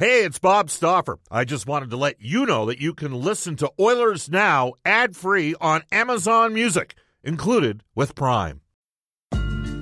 Hey, it's Bob Stauffer. I just wanted to let you know that you can listen to Oilers Now ad free on Amazon Music, included with Prime.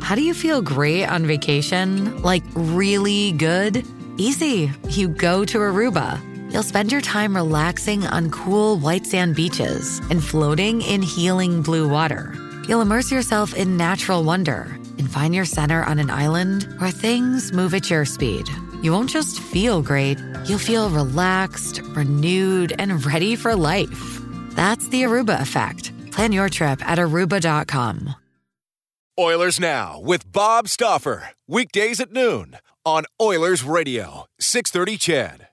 How do you feel great on vacation? Like really good? Easy. You go to Aruba. You'll spend your time relaxing on cool white sand beaches and floating in healing blue water. You'll immerse yourself in natural wonder and find your center on an island where things move at your speed you won't just feel great, you'll feel relaxed, renewed, and ready for life. That's the Aruba effect. Plan your trip at aruba.com. Oilers Now with Bob Stauffer. Weekdays at noon on Oilers Radio, 630 CHED.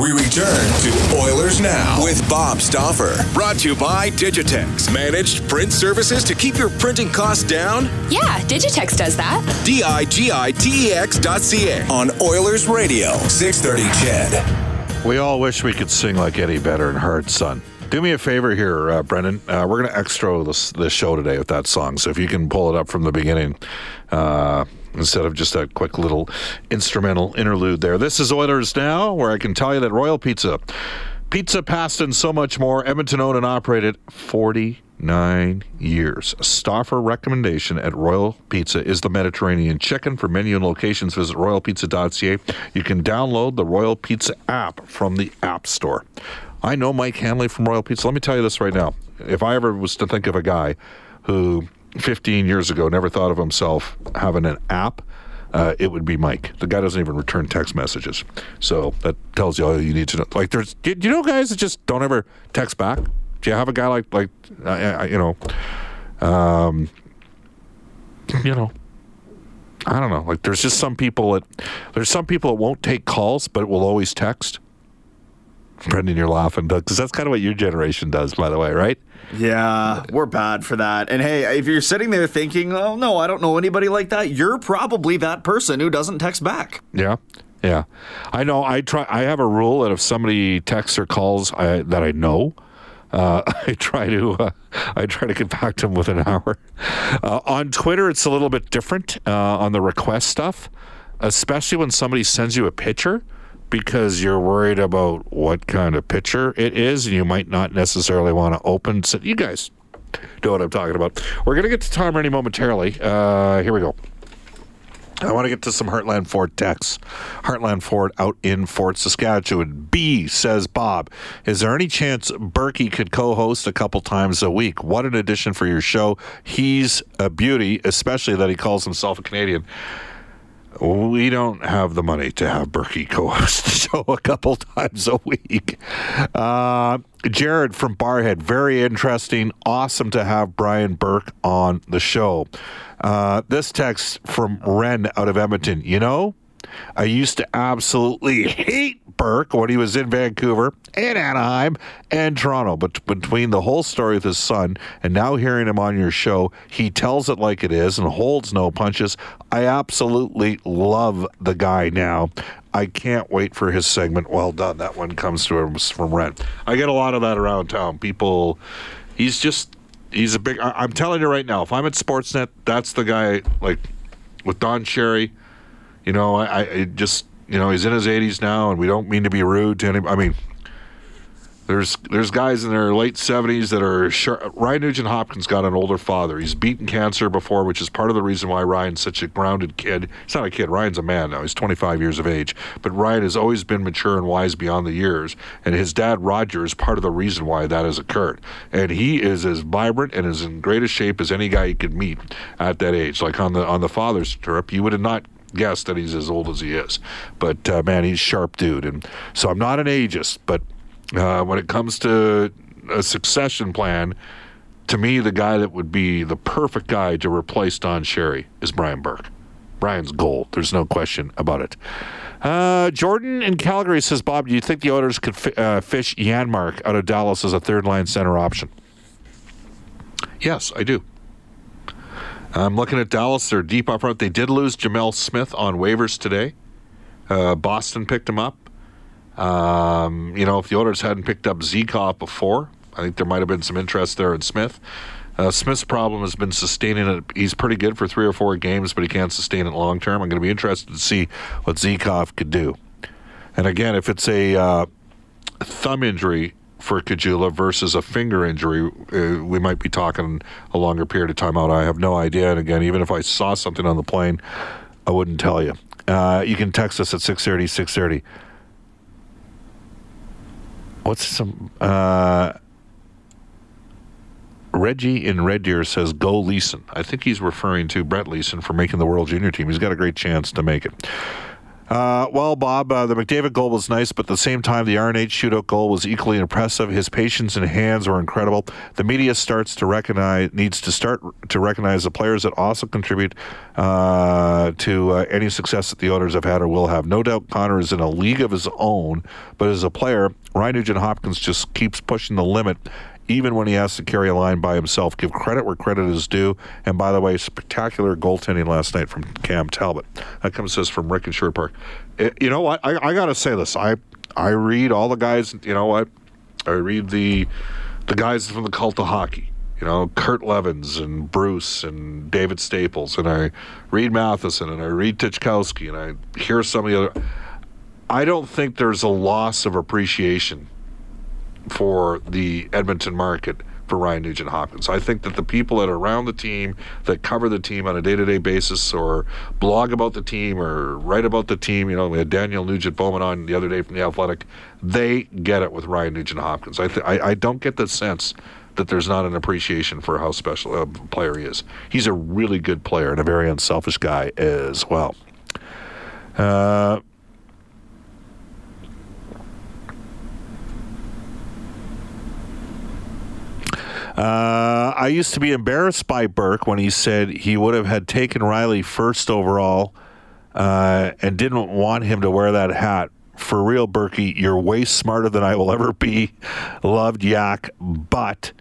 We return to Oilers Now with Bob Stauffer. Brought to you by Digitex. Managed print services to keep your printing costs down? Yeah, Digitex does that. D I G I T E X dot C A on Oilers Radio, 630 CHED. We all wish we could sing like Eddie Vedder and Hard Sun. Do me a favor here, uh, Brendan. Uh, we're going to extra this, this show today with that song. So if you can pull it up from the beginning, uh, instead of just a quick little instrumental interlude there. This is Oilers Now, where I can tell you that Royal Pizza, pizza, pasta, and so much more, Edmonton owned and operated 49 years. A Stauffer recommendation at Royal Pizza is the Mediterranean chicken. For menu and locations, visit royalpizza.ca. You can download the Royal Pizza app from the App Store. I know Mike Hanley from Royal Pizza. Let me tell you this right now. If I ever was to think of a guy who 15 years ago never thought of himself having an app, uh, it would be Mike. The guy doesn't even return text messages. So that tells you all you need to know. Like, there's, do you know guys that just don't ever text back? Do you have a guy like, like, uh, you know, um, you know, I don't know. Like, there's just some people that, there's some people that won't take calls, but will always text. Brendan, you're laughing because that's kind of what your generation does, by the way, right? Yeah, we're bad for that. And hey, if you're sitting there thinking, "Oh no, I don't know anybody like that," you're probably that person who doesn't text back. Yeah. Yeah, I know. I try. I have a rule that if somebody texts or calls I, that I know, uh, I try to uh, I try to get back to them within an hour. Uh, on Twitter, it's a little bit different uh, on the request stuff, especially when somebody sends you a picture because you're worried about what kind of picture it is, and you might not necessarily want to open. So you guys know what I'm talking about. We're going to get to Tom Renney momentarily. Uh, here we go. I want to get to some Heartland Ford texts. Heartland Ford out in Fort Saskatchewan. B says, Bob, is there any chance Berkey could co host a couple times a week? What an addition for your show. He's a beauty, especially that he calls himself a Canadian we don't have the money to have Berkey co-host the show a couple times a week. Uh, Jared from Barrhead, very interesting. Awesome to have Brian Burke on the show. Uh, this text from Ren out of Edmonton. You know, I used to absolutely hate Burke when he was in Vancouver and Anaheim and Toronto. But between the whole story with his son and now hearing him on your show, he tells it like it is and holds no punches. I absolutely love the guy now. I can't wait for his segment. Well done. That one comes to us from Rent. I get a lot of that around town. People, he's just, he's a big, I, am telling you right now, if I'm at Sportsnet, that's the guy, like with Don Cherry, you know, I, I just, you know, he's in his 80s now, and we don't mean to be rude to anybody. I mean, there's there's guys in their late 70s that are sure, Ryan Nugent Hopkins got an older father. He's beaten cancer before, which is part of the reason why Ryan's such a grounded kid. He's not a kid. Ryan's a man now. He's 25 years of age, but Ryan has always been mature and wise beyond the years. And his dad Roger is part of the reason why that has occurred. And he is as vibrant and as in greatest shape as any guy you could meet at that age. Like on the on the father's trip, you would have not guess that he's as old as he is. But uh, man, he's sharp dude, and so I'm not an ageist, but uh, when it comes to a succession plan, to me, the guy that would be the perfect guy to replace Don Cherry is Brian Burke. Brian's goal. There's no question about it. Uh, Jordan in Calgary says, Bob, do you think the Oilers could fi- uh, fish Janmark out of Dallas as a third line center option? Yes, I do. I'm looking at Dallas. They're deep up front. They did lose Gemel Smith on waivers today. Uh, Boston picked him up. Um, you know, if the Oilers hadn't picked up Zykov before, I think there might have been some interest there in Smith. Uh, Smith's problem has been sustaining it. He's pretty good for three or four games, but he can't sustain it long term. I'm going to be interested to see what Zykov could do. And again, if it's a uh, thumb injury for Caggiula versus a finger injury, uh, we might be talking a longer period of time out. I have no idea. And again, even if I saw something on the plane, I wouldn't tell you. Uh, you can text us at 630, 630. What's some... Uh, Reggie in Red Deer says, "Go Leason." I think he's referring to Brett Leason for making the World Junior team. He's got a great chance to make it. Uh, well, Bob, uh, the McDavid goal was nice, but at the same time, the RNH shootout goal was equally impressive. His patience and hands were incredible. The media starts to recognize needs to start to recognize the players that also contribute uh, to uh, any success that the Oilers have had or will have. No doubt, Connor is in a league of his own, but as a player, Ryan Nugent Hopkins just keeps pushing the limit even when he has to carry a line by himself. Give credit where credit is due. And by the way, spectacular goaltending last night from Cam Talbot. That comes to us from Rick and Sherwood Park. It, you know what? I, I got to say this. I I read all the guys. You know what? I read the the guys from the cult of hockey. You know, Kurt Leavins and Bruce and David Staples, and I read Matheson and I read Tychkowski, and I hear some of the other. I don't think there's a loss of appreciation for the Edmonton market for Ryan Nugent Hopkins. I think that the people that are around the team, that cover the team on a day to day basis, or blog about the team, or write about the team, you know, we had Daniel Nugent Bowman on the other day from The Athletic, they get it with Ryan Nugent Hopkins. I, th- I, I don't get the sense that there's not an appreciation for how special a player he is. He's a really good player and a very unselfish guy as well. Uh, Uh, I used to be embarrassed by Burke when he said he would have had taken Riley first overall uh, and didn't want him to wear that hat. For real, Berkey, you're way smarter than I will ever be. Loved Yak, but.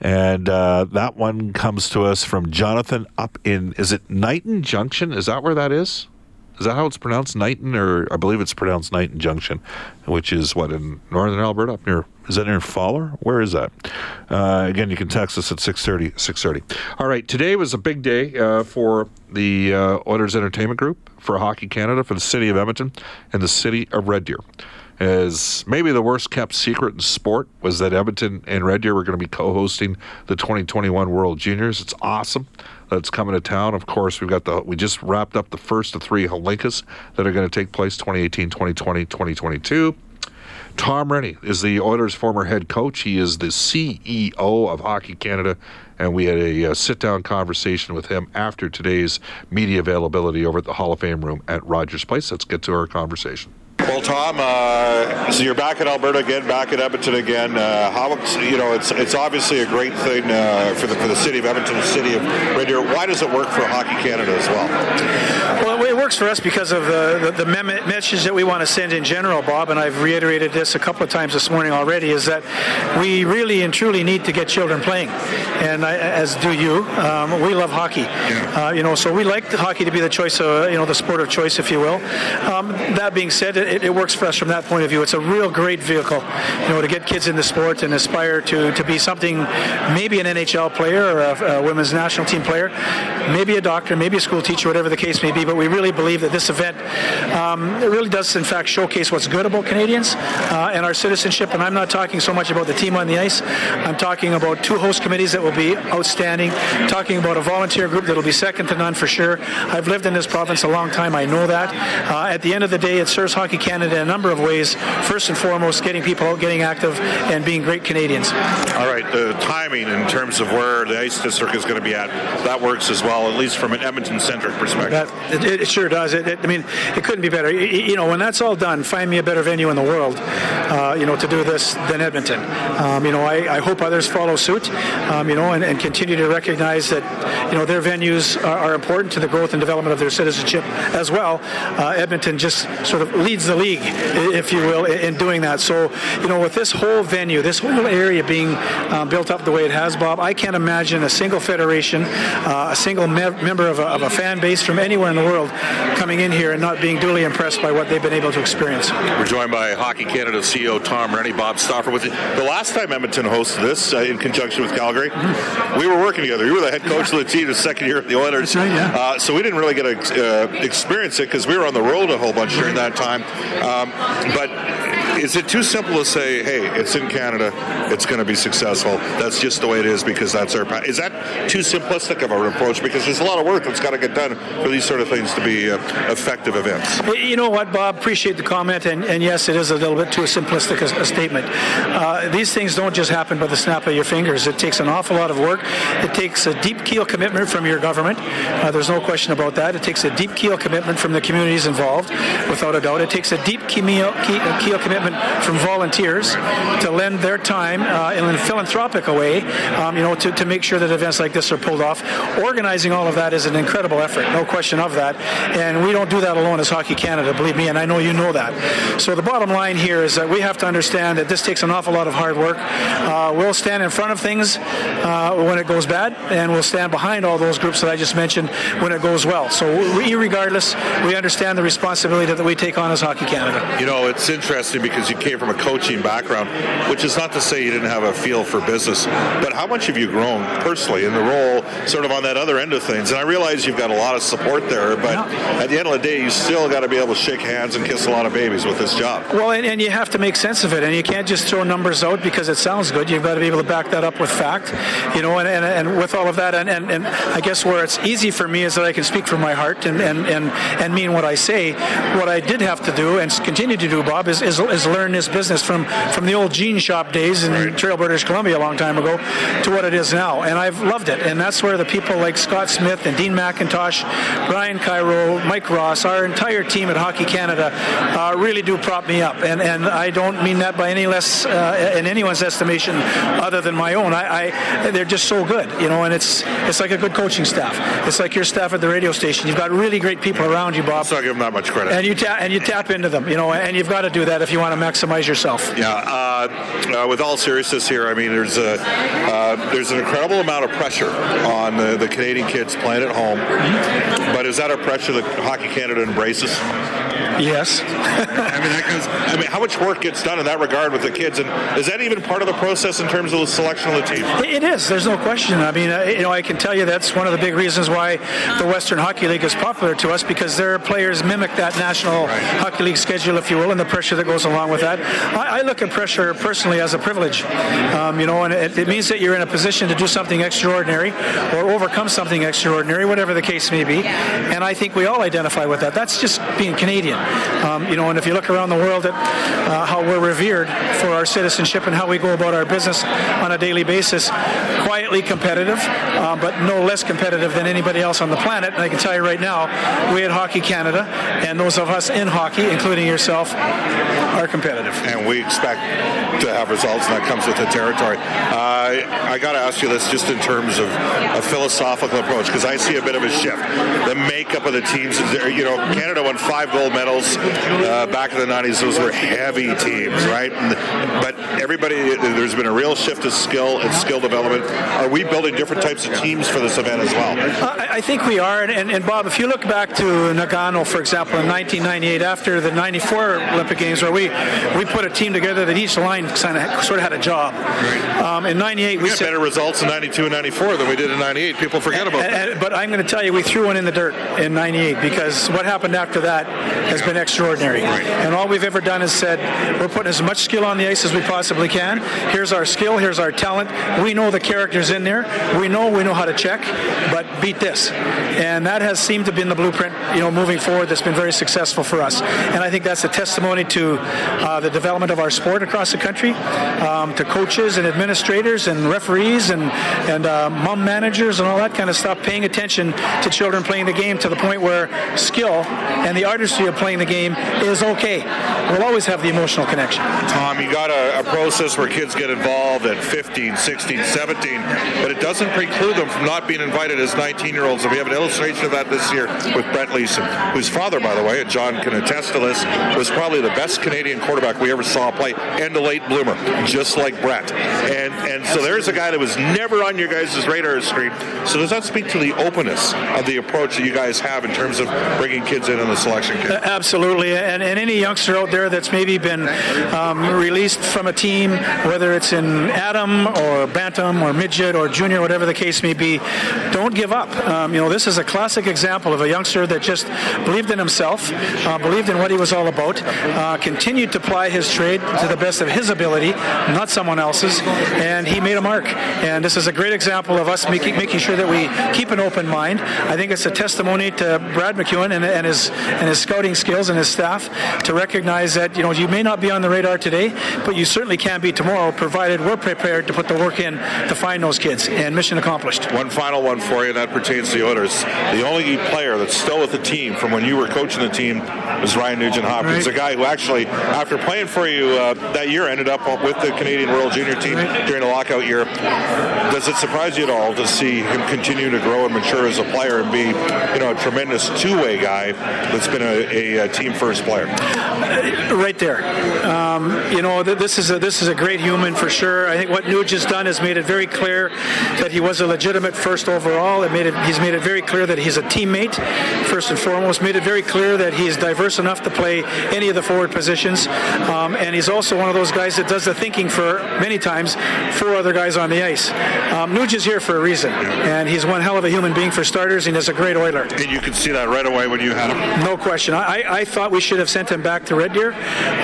And uh, that one comes to us from Jonathan up in, is it Niton Junction? Is that where that is? Is that how it's pronounced, Niton, or I believe it's pronounced Niton Junction, which is what in northern Alberta, up near is that near Fowler? Where is that? Uh, again, you can text us at 630, 630. All right, today was a big day uh, for the uh, Oilers Entertainment Group, for Hockey Canada, for the city of Edmonton, and the city of Red Deer. As maybe the worst kept secret in sport was that Edmonton and Red Deer were going to be co hosting the 2021 World Juniors. It's awesome that's coming to town. Of course, we've got the we just wrapped up the first of three Hlinkas that are going to take place 2018, 2020, 2022. Tom Renney is the Oilers' former head coach. He is the CEO of Hockey Canada, and we had a, a uh, sit-down conversation with him after today's media availability over at the Hall of Fame room at Rogers Place. Let's get to our conversation. Well, Tom, uh, so you're back in Alberta again, back in Edmonton again. Uh, how you know it's it's obviously a great thing uh, for the for the city of Edmonton, the city of Red Deer. Why does it work for Hockey Canada as well? Well, works for us because of the, the, the message that we want to send in general, Bob. And I've reiterated this a couple of times this morning already: is that we really and truly need to get children playing, and I, as do you. Um, we love hockey, yeah. Uh, you know, so we like hockey to be the choice of you know the sport of choice, if you will. Um, that being said it, it, works for us from that point of view. It's a real great vehicle, you know, to get kids in the sport and aspire to, to be something, maybe an NHL player or a, a women's national team player, maybe a doctor, maybe a school teacher, whatever the case may be. But we really believe that this event um, it really does, in fact, showcase what's good about Canadians uh, and our citizenship. And I'm not talking so much about the team on the ice. I'm talking about two host committees that will be outstanding. Talking about a volunteer group that will be second to none for sure. I've lived in this province a long time. I know that. Uh, at the end of the day, it serves Hockey Canada in a number of ways. First and foremost, getting people out, getting active, and being great Canadians. All right, the timing in terms of where the ice district is going to be at, that works as well, at least from an Edmonton-centric perspective. That, it, it, sure does. It, I mean, it couldn't be better. You know, when that's all done, find me a better venue in the world, uh, you know, to do this than Edmonton. Um, you know, I, I, hope others follow suit, um, you know, and, and, continue to recognize that, you know, their venues are, are, important to the growth and development of their citizenship as well. Uh, Edmonton just sort of leads the league if you will, in doing that. So, you know, with this whole venue, this whole area being uh, built up the way it has, Bob, I can't imagine a single federation, uh, a single me- member of a, of a, fan base from anywhere in the world coming in here and not being duly impressed by what they've been able to experience. We're joined by Hockey Canada CEO Tom Renney, Bob Stauffer. With you. The last time Edmonton hosted this uh, in conjunction with Calgary, mm-hmm. we were working together. You were the head coach yeah. of the team the second year at the Oilers. That's right, yeah. Uh, so we didn't really get to uh, experience it because we were on the road a whole bunch during that time. Um, but is it too simple to say, hey, it's in Canada, it's going to be successful? That's just the way it is because that's our. Is that too simplistic of an approach? Because there's a lot of work that's got to get done for these sort of things to be uh, effective events. You know what, Bob? Appreciate the comment, and, and yes, it is a little bit too simplistic a, a statement. Uh, these things don't just happen by the snap of your fingers. It takes an awful lot of work. It takes a deep keel commitment from your government. Uh, there's no question about that. It takes a deep keel commitment from the communities involved, without a doubt. It takes a deep keel, keel commitment from volunteers to lend their time uh, in a philanthropic way, um, you know, to, to make sure that events like this are pulled off. Organizing all of that is an incredible effort, no question of that. And we don't do that alone as Hockey Canada, believe me, and I know you know that. So the bottom line here is that we have to understand that this takes an awful lot of hard work. Uh, we'll stand in front of things uh, when it goes bad, and we'll stand behind all those groups that I just mentioned when it goes well. So, regardless, we understand the responsibility that we take on as Hockey Canada. You know, it's interesting because because you came from a coaching background, which is not to say you didn't have a feel for business, but how much have you grown personally in the role, sort of on that other end of things? And I realize you've got a lot of support there, but yeah. at the end of the day, you still got to be able to shake hands and kiss a lot of babies with this job. Well, and, and you have to make sense of it, and you can't just throw numbers out because it sounds good. You've got to be able to back that up with fact, you know, and, and, and with all of that, and, and, and I guess where it's easy for me is that I can speak from my heart and, and, and, and mean what I say. What I did have to do and continue to do, Bob, is, is, is learn this business from, from the old jean shop days in right. Trail, British Columbia a long time ago to what it is now. And I've loved it. And that's where the people like Scott Smith and Dean McIntosh, Brian Cairo, Mike Ross, our entire team at Hockey Canada uh, really do prop me up. And, and I don't mean that by any less, uh, in anyone's estimation, other than my own. I, I, they're just so good, you know, and it's it's like a good coaching staff. It's like your staff at the radio station. You've got really great people around you, Bob. Let's not give them that much credit. And you, ta- and you tap into them, you know, and you've got to do that if you want to maximize yourself. Yeah. Uh, uh, with all seriousness here, I mean, there's a uh, there's an incredible amount of pressure on the, the Canadian kids playing at home. But is that a pressure that Hockey Canada embraces? Yes. I mean, goes, I mean, how much work gets done in that regard with the kids, and is that even part of the process in terms of the selection of the team? It is. There's no question. I mean, uh, you know, I can tell you that's one of the big reasons why the Western Hockey League is popular to us because their players mimic that National right. Hockey League schedule, if you will, and the pressure that goes along with that. I, I look at pressure personally as a privilege, um, you know, and it, it, means that you're in a position to do something extraordinary or overcome something extraordinary, whatever the case may be. And I think we all identify with that. That's just being Canadian, um, you know. And if you look around the world at uh, how we're revered for our citizenship and how we go about our business on a daily basis, quietly competitive, uh, but no less competitive than anybody else on the planet. And I can tell you right now, we at Hockey Canada and those of us in hockey, including yourself, are competitive. And we expect to have results, and that comes with the territory. Uh, I got to ask you this just in terms of a philosophical approach, because I see a bit of a shift. The makeup of the teams, you know, Canada won five gold medals uh, back in the 90s. Those were heavy teams, right? And, but everybody, there's been a real shift to skill and skill development. Are we building different types of teams for this event as well? I, I think we are. And, and, Bob, if you look back to Nagano, for example, in 1998, after the 94 Olympic Games, where we, we put a team together that each line kind of sort of had a job. Um, in '98, we, we had better results in '92 and '94 than we did in '98. People forget about and, that. but I'm going to tell you, we threw one in the dirt in '98 because what happened after that has been extraordinary. Right. And all we've ever done is said we're putting as much skill on the ice as we possibly can. Here's our skill. Here's our talent. We know the characters in there. We know we know how to check, but beat this. And that has seemed to be in the blueprint, you know, moving forward. That's been very successful for us. And I think that's a testimony to uh, the development of our sport across the country, um, to coaches and administrators and referees and and uh, mom managers and all that kind of stuff, paying attention to children playing the game to the point where skill and the artistry of playing the game is okay. we'll always have the emotional connection. Tom, you got a, a process where kids get involved at 15, 16, 17, but it doesn't preclude them from not being invited as 19 year olds. And we have an illustration of that this year with Brett Leason, whose father, by the way, and John can attest to this, was probably the best Canadian quarterback we ever saw play and a late bloomer, just like Brett. And and so there's a guy that was never on your guys' radar screen. So does that speak to the openness of the approach that you guys have in terms of bringing kids in on the selection kit? Absolutely, and, and any youngster out there that's maybe been um, released from a team, whether it's in Atom or Bantam or Midget or Junior, whatever the case may be, don't give up. Um, you know, this is a classic example of a youngster that just believed in himself, uh, believed in what he was all about, uh, continued to ply his trade to the best of his ability, not someone else's, and he made a mark. And this is a great example of us making, making sure that we keep an open mind. I think it's a testimony to Brad McEwen and, and his and his scouting skills and his staff to recognize that you know you may not be on the radar today, but you certainly can be tomorrow, provided we're prepared to put the work in to find those kids. And mission accomplished. One final one for you, and that pertains to the Oilers. The only player that's still with the team from when you were coaching the team was Ryan Nugent Hopkins, Right. a guy who actually, after playing for you uh, that year, ended up with the Canadian World Junior team during the lockout year. Does it surprise you at all to see him continue to grow and mature as a player and be, you know, a tremendous two-way guy that's been a, a, a team first player? right there. Um, you know, th- this is a, this is a great human for sure. I think what Nuge has done has made it very clear that he was a legitimate first overall. It made it, he's made it very clear that he's a teammate first and foremost. Made it very clear that he's diverse enough to play any of the forward positions, um, and he's also one of those guys that does the thinking for many times for other guys on the ice. Um, Nuge is here for a reason, and he's one hell of a human being for starters, and he's a great Oiler. And you could see that right away when you had him. No question. I, I thought we should have sent him back to Red Deer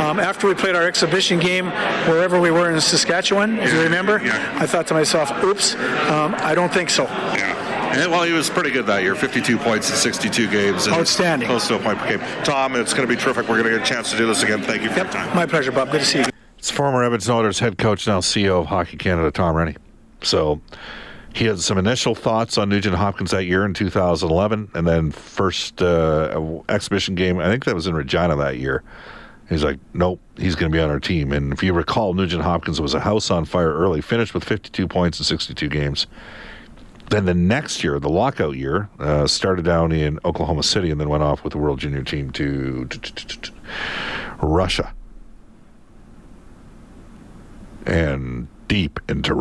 um, after we played our exhibition game wherever we were in Saskatchewan, if you remember. Yeah. I thought to myself, oops, um, I don't think so. Yeah. And, well, he was pretty good that year 52 points in 62 games. And Outstanding. Close to a point per game. Tom, it's going to be terrific. We're going to get a chance to do this again. Thank you for your time. My pleasure, Bob. Good to see you. It's former Edmonton Oilers head coach, now CEO of Hockey Canada, Tom Renney. So he had some initial thoughts on Nugent Hopkins that year in 2011, and then first uh, exhibition game, I think that was in Regina that year. He's like, nope, he's going to be on our team. And if you recall, Nugent Hopkins was a house on fire early, finished with 52 points in 62 games. Then the next year, the lockout year, uh, started down in Oklahoma City and then went off with the World Junior team to, to- to- to- Russia and deep into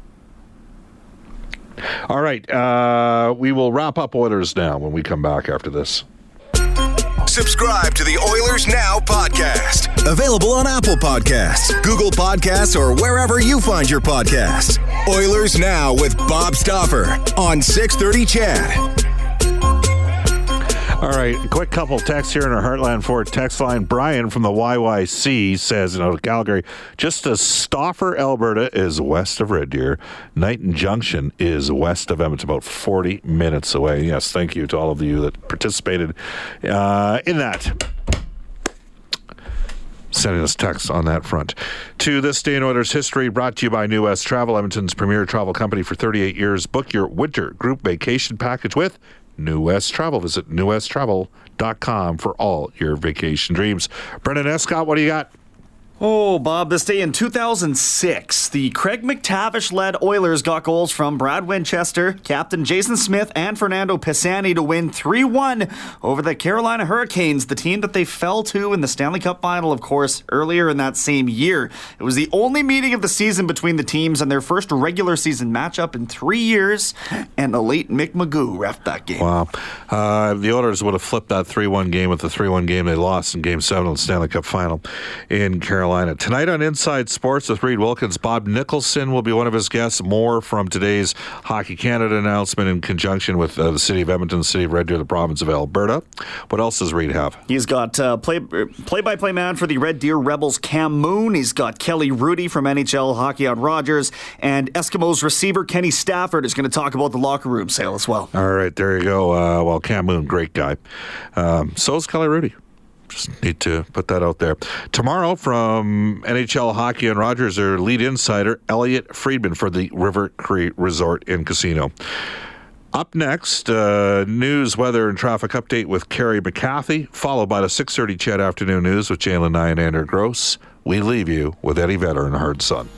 All right. Uh, we will wrap up Oilers now when we come back after this. Subscribe to the Oilers Now podcast. Available on Apple Podcasts, Google Podcasts, or wherever you find your podcasts. Oilers Now with Bob Stauffer on 630 CHED. All right, quick couple texts here in our Heartland Ford text line. Brian from the YYC says, in Calgary, just as Stauffer, Alberta is west of Red Deer, Niton Junction is west of Edmonton, about 40 minutes away. Yes, thank you to all of you that participated uh, in that sending us texts on that front. To this day in Oilers history, brought to you by New West Travel, Edmonton's premier travel company for 38 years. Book your winter group vacation package with New West Travel. Visit newwesttravel.com for all your vacation dreams. Brendan Escott, what do you got? Oh, Bob, this day in 2006, the Craig MacTavish led Oilers got goals from Brad Winchester, Captain Jason Smith, and Fernando Pisani to win 3 1 over the Carolina Hurricanes, the team that they fell to in the Stanley Cup final, of course, earlier in that same year. It was the only meeting of the season between the teams and their first regular season matchup in three years, and the late Mick McGeough refed that game. Wow. Uh, the Oilers would have flipped that 3 1 game with the 3 1 game they lost in Game 7 of the Stanley Cup final in Carolina. Carolina. Tonight on Inside Sports with Reid Wilkins, Bob Nicholson will be one of his guests. More from today's Hockey Canada announcement in conjunction with uh, the City of Edmonton, the City of Red Deer, the province of Alberta. What else does Reid have? He's got uh, play by play man for the Red Deer Rebels, Cam Moon. He's got Kelly Hrudey from NHL Hockey on Rogers. And Eskimos receiver Kenny Stafford is going to talk about the locker room sale as well. All right, there you go. Uh, well, Cam Moon, great guy. Um, so is Kelly Hrudey. Just need to put that out there. Tomorrow from NHL Hockey and Rogers, their lead insider, Elliotte Friedman for the River Cree Resort and Casino. Up next, uh, news, weather, and traffic update with Carrie McCarthy, followed by the 6.30 CHED Afternoon News with Jalen Nye and Andrew Gross. We leave you with Eddie Vedder and Hard Sun.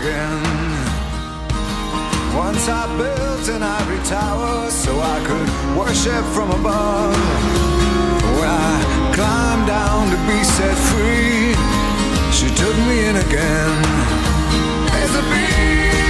Again. Once I built an ivory tower so I could worship from above. When I climbed down to be set free, she took me in again. There's a big,